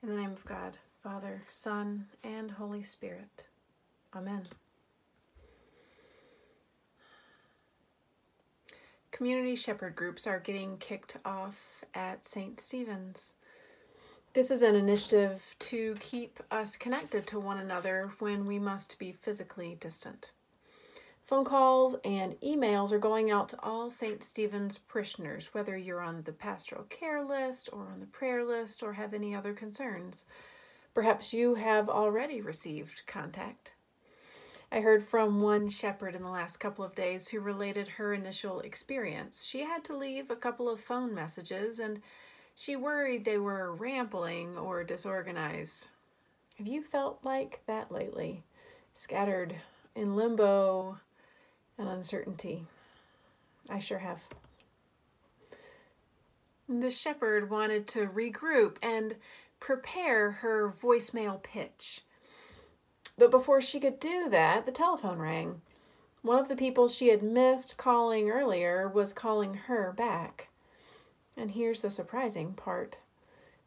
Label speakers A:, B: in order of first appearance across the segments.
A: In the name of God, Father, Son, and Holy Spirit. Amen. Community shepherd groups are getting kicked off at St. Stephen's. This is an initiative to keep us connected to one another when we must be physically distant. Phone calls and emails are going out to all St. Stephen's parishioners, whether you're on the pastoral care list or on the prayer list or have any other concerns. Perhaps you have already received contact. I heard from one shepherd in the last couple of days who related her initial experience. She had to leave a couple of phone messages and she worried they were rambling or disorganized. Have you felt like that lately? Scattered in limbo, and uncertainty. I sure have. The shepherd wanted to regroup and prepare her voicemail pitch. But before she could do that, the telephone rang. One of the people she had missed calling earlier was calling her back. And here's the surprising part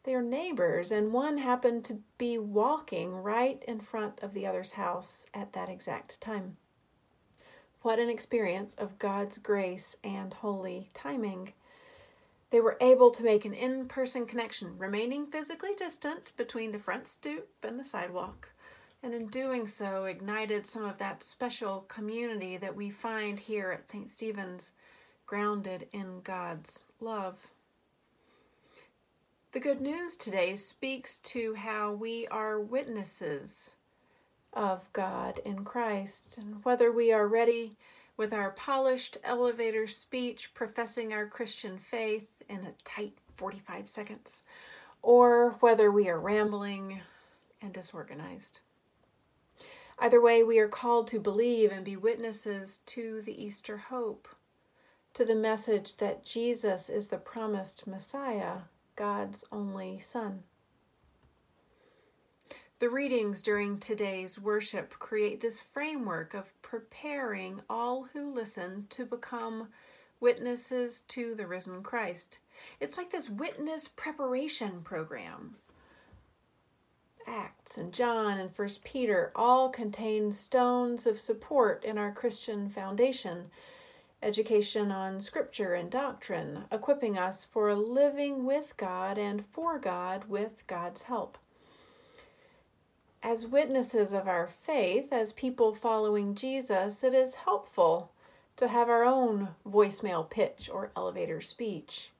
A: they are neighbors, and one happened to be walking right in front of the other's house at that exact time. What an experience of God's grace and holy timing. They were able to make an in person connection, remaining physically distant between the front stoop and the sidewalk, and in doing so, ignited some of that special community that we find here at St. Stephen's, grounded in God's love. The good news today speaks to how we are witnesses of God in Christ, and whether we are ready with our polished elevator speech professing our Christian faith in a tight 45 seconds, or whether we are rambling and disorganized. Either way, we are called to believe and be witnesses to the Easter hope, to the message that Jesus is the promised Messiah, God's only Son. The readings during today's worship create this framework of preparing all who listen to become witnesses to the risen Christ. It's like this witness preparation program. Acts and John and First Peter all contain stones of support in our Christian foundation. Education on scripture and doctrine, equipping us for living with God and for God with God's help as witnesses of our faith, as people following Jesus, it is helpful to have our own voicemail pitch or elevator speech.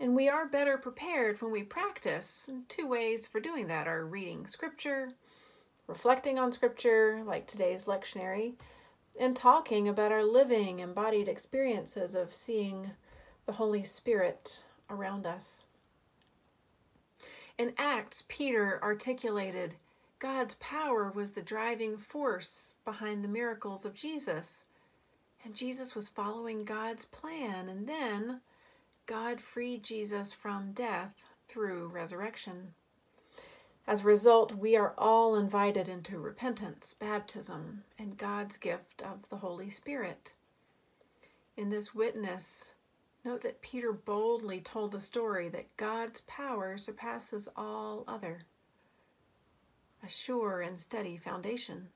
A: And we are better prepared when we practice. Two ways for doing that are reading scripture, reflecting on scripture, like today's lectionary, and talking about our living, embodied experiences of seeing the Holy Spirit around us. In Acts, Peter articulated God's power was the driving force behind the miracles of Jesus. And Jesus was following God's plan. And then God freed Jesus from death through resurrection. As a result, we are all invited into repentance, baptism, and God's gift of the Holy Spirit. In this witness, note that Peter boldly told the story that God's power surpasses all other a sure and steady foundation.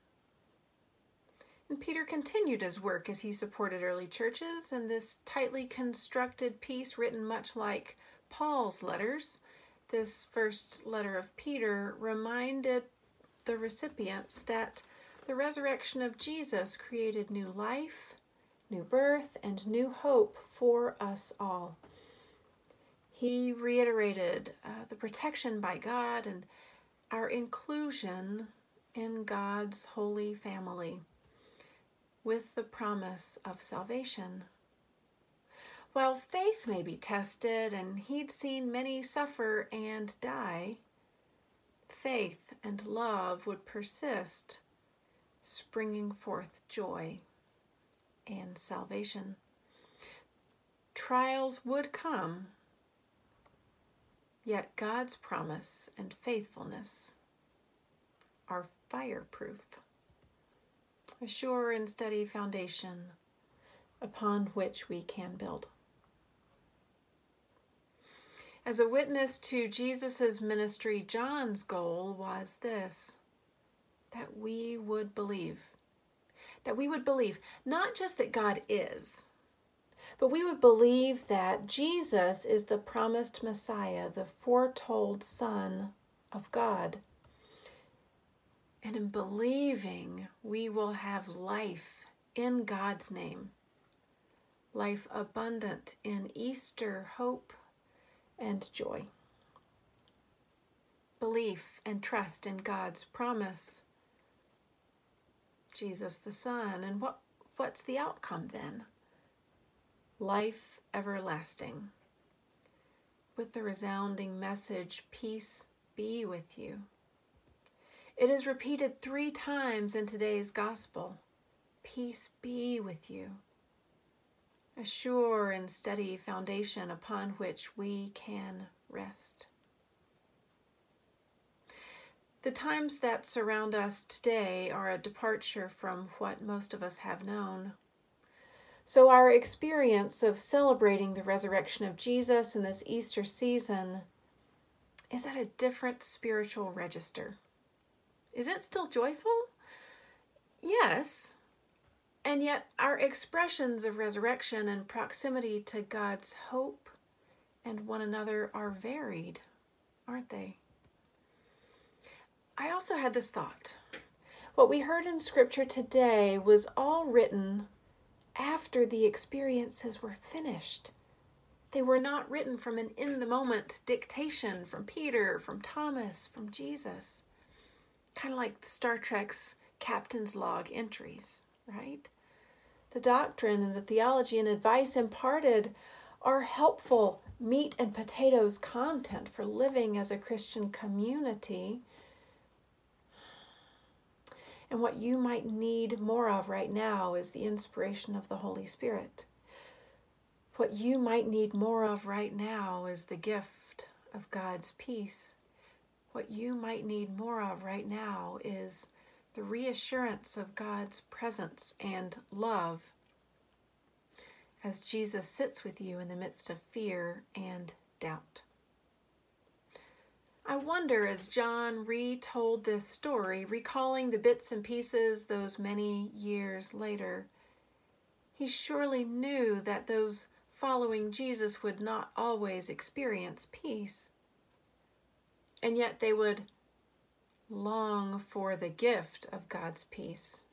A: And Peter continued his work as he supported early churches, and this tightly constructed piece, written much like Paul's letters, this first letter of Peter, reminded the recipients that the resurrection of Jesus created new life, new birth, and new hope for us all. He reiterated uh, the protection by God and our inclusion in God's holy family with the promise of salvation. While faith may be tested and he'd seen many suffer and die, faith and love would persist, springing forth joy and salvation. Trials would come Yet God's promise and faithfulness are fireproof, a sure and steady foundation upon which we can build. As a witness to Jesus' ministry, John's goal was this that we would believe. That we would believe not just that God is, but we would believe that Jesus is the promised Messiah, the foretold Son of God. And in believing, we will have life in God's name, life abundant in Easter hope and joy. Belief and trust in God's promise. Jesus the Son. And what, what's the outcome then? Life everlasting. With the resounding message, Peace be with you. It is repeated three times in today's Gospel Peace be with you a sure and steady foundation upon which we can rest. The times that surround us today are a departure from what most of us have known. So, our experience of celebrating the resurrection of Jesus in this Easter season is at a different spiritual register. Is it still joyful? Yes, and yet, our expressions of resurrection and proximity to God's hope and one another are varied, aren't they? I also had this thought. What we heard in Scripture today was all written after the experiences were finished. They were not written from an in the moment dictation from Peter, from Thomas, from Jesus. Kind of like Star Trek's captain's log entries, right? The doctrine and the theology and advice imparted are helpful meat and potatoes content for living as a Christian community. And what you might need more of right now is the inspiration of the Holy Spirit. What you might need more of right now is the gift of God's peace. What you might need more of right now is the reassurance of God's presence and love as Jesus sits with you in the midst of fear and doubt. I wonder as John retold this story, recalling the bits and pieces those many years later, he surely knew that those following Jesus would not always experience peace. And yet they would long for the gift of God's peace.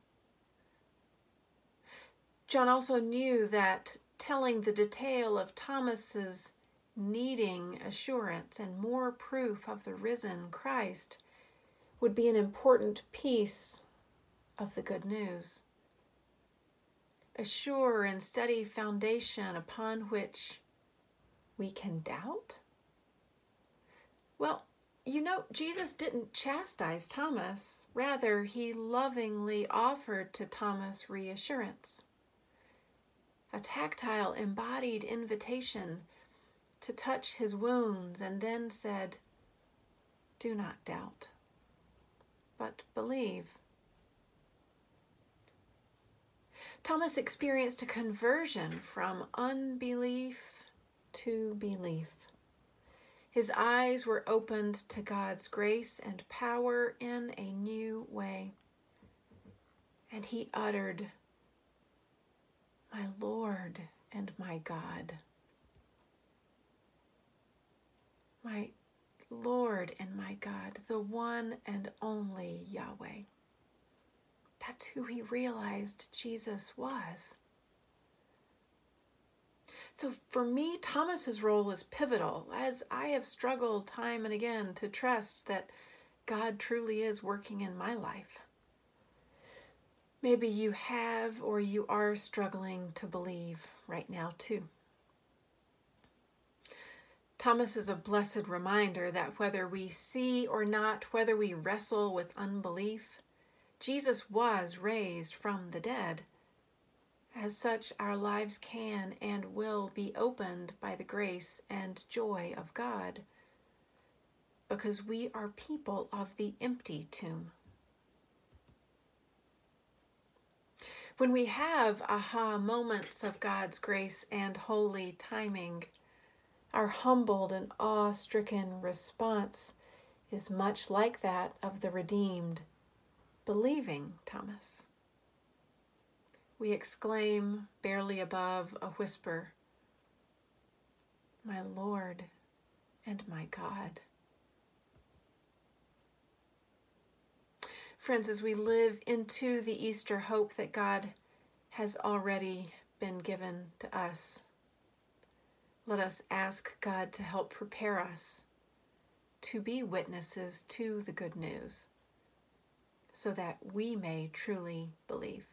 A: John also knew that telling the detail of Thomas's needing assurance and more proof of the risen Christ would be an important piece of the good news. A sure and steady foundation upon which we can doubt? Well, you know, Jesus didn't chastise Thomas. Rather, he lovingly offered to Thomas reassurance. A tactile, embodied invitation to touch his wounds, and then said, Do not doubt, but believe. Thomas experienced a conversion from unbelief to belief. His eyes were opened to God's grace and power in a new way. And he uttered, My Lord and my God. My Lord and my God, the one and only Yahweh. That's who he realized Jesus was. So for me, Thomas's role is pivotal as I have struggled time and again to trust that God truly is working in my life. Maybe you have or you are struggling to believe right now, too. Thomas is a blessed reminder that whether we see or not, whether we wrestle with unbelief, Jesus was raised from the dead. As such, our lives can and will be opened by the grace and joy of God because we are people of the empty tomb. When we have aha moments of God's grace and holy timing, Our humbled and awe stricken response is much like that of the redeemed, believing Thomas. We exclaim, barely above a whisper, My Lord and my God. Friends, as we live into the Easter hope that God has already been given to us, let us ask God to help prepare us to be witnesses to the good news so that we may truly believe.